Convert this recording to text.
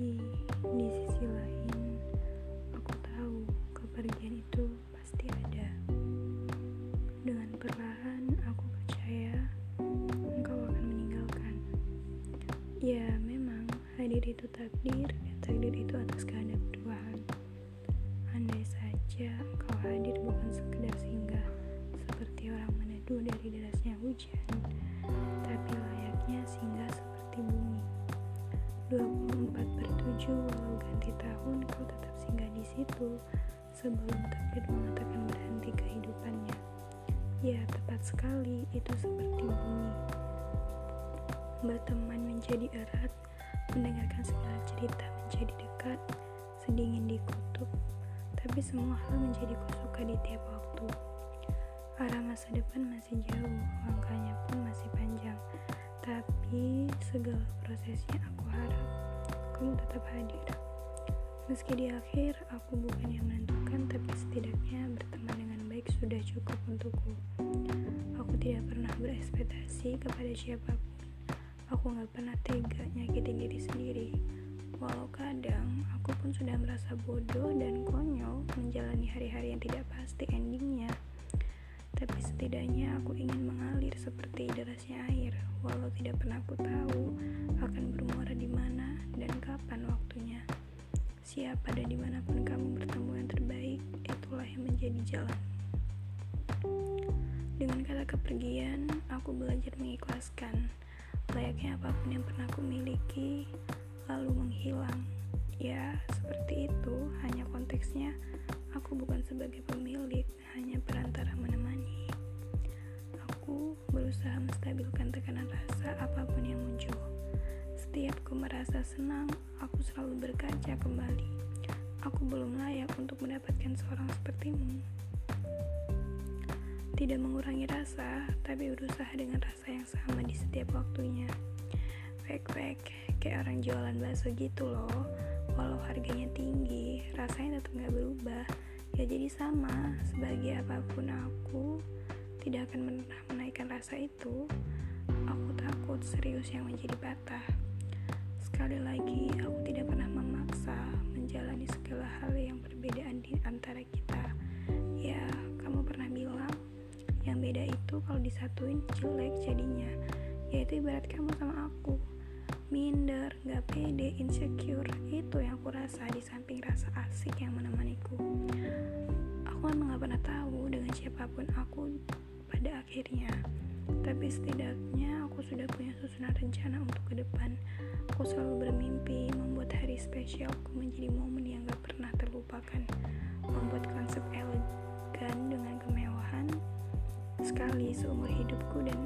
Tapi di sisi lain, aku tahu kepergian itu pasti ada. Dengan perlahan, aku percaya engkau akan meninggalkan. Ya, memang hadir itu takdir, dan takdir itu atas kehendak Tuhan. Andai saja engkau hadir bukan sekedar singgah seperti orang meneduh dari derasnya hujan situ sebelum takdir mengatakan berhenti kehidupannya. Ya, tepat sekali, itu seperti bumi. Berteman menjadi erat, mendengarkan segala cerita menjadi dekat, sedingin di kutub, tapi semua hal menjadi kusuka di tiap waktu. Arah masa depan masih jauh, langkahnya pun masih panjang, tapi segala prosesnya aku harap kamu tetap hadir. Meski di akhir aku bukan yang menentukan, tapi setidaknya berteman dengan baik sudah cukup untukku. Aku tidak pernah berekspektasi kepada siapa pun Aku gak pernah tega nyakitin diri sendiri. Walau kadang aku pun sudah merasa bodoh dan konyol menjalani hari-hari yang tidak pasti endingnya. Tapi setidaknya aku ingin mengalir seperti derasnya air, walau tidak pernah aku tahu akan bermuara di mana dan kapan waktunya. Siapa dan di mana pun kamu bertemu yang terbaik, itulah yang menjadi jalan. Dengan kata kepergian, aku belajar mengikhlaskan. Layaknya apa pun yang pernah aku miliki lalu menghilang. Ya seperti itu. Hanya konteksnya aku bukan sebagai pemilik hanya setiap ku merasa senang aku selalu berkaca kembali aku belum layak untuk mendapatkan seorang sepertimu tidak mengurangi rasa, tapi berusaha dengan rasa yang sama di setiap waktunya. Fake-fake, kayak orang jualan bakso gitu loh. Walau harganya tinggi, rasanya tetap gak berubah. Ya jadi sama, sebagai apa pun aku, tidak akan pernah menaikkan rasa itu. Aku takut serius yang menjadi patah. Sekali lagi, aku tidak pernah memaksa menjalani segala hal yang berbedaan di antara kita. Ya, kamu pernah bilang yang beda itu kalau disatuin jelek jadinya. Yaitu ibarat kamu sama aku. Minder, gak pede, insecure itu yang aku rasa di samping rasa asik yang menemaniku. Aku emang gak pernah tahu dengan siapa pun aku pada akhirnya. Tapi setidaknya aku sudah punya rencana untuk ke depan aku selalu bermimpi membuat hari spesialku menjadi momen yang gak pernah terlupakan membuat konsep elegan dengan kemewahan sekali seumur hidupku dan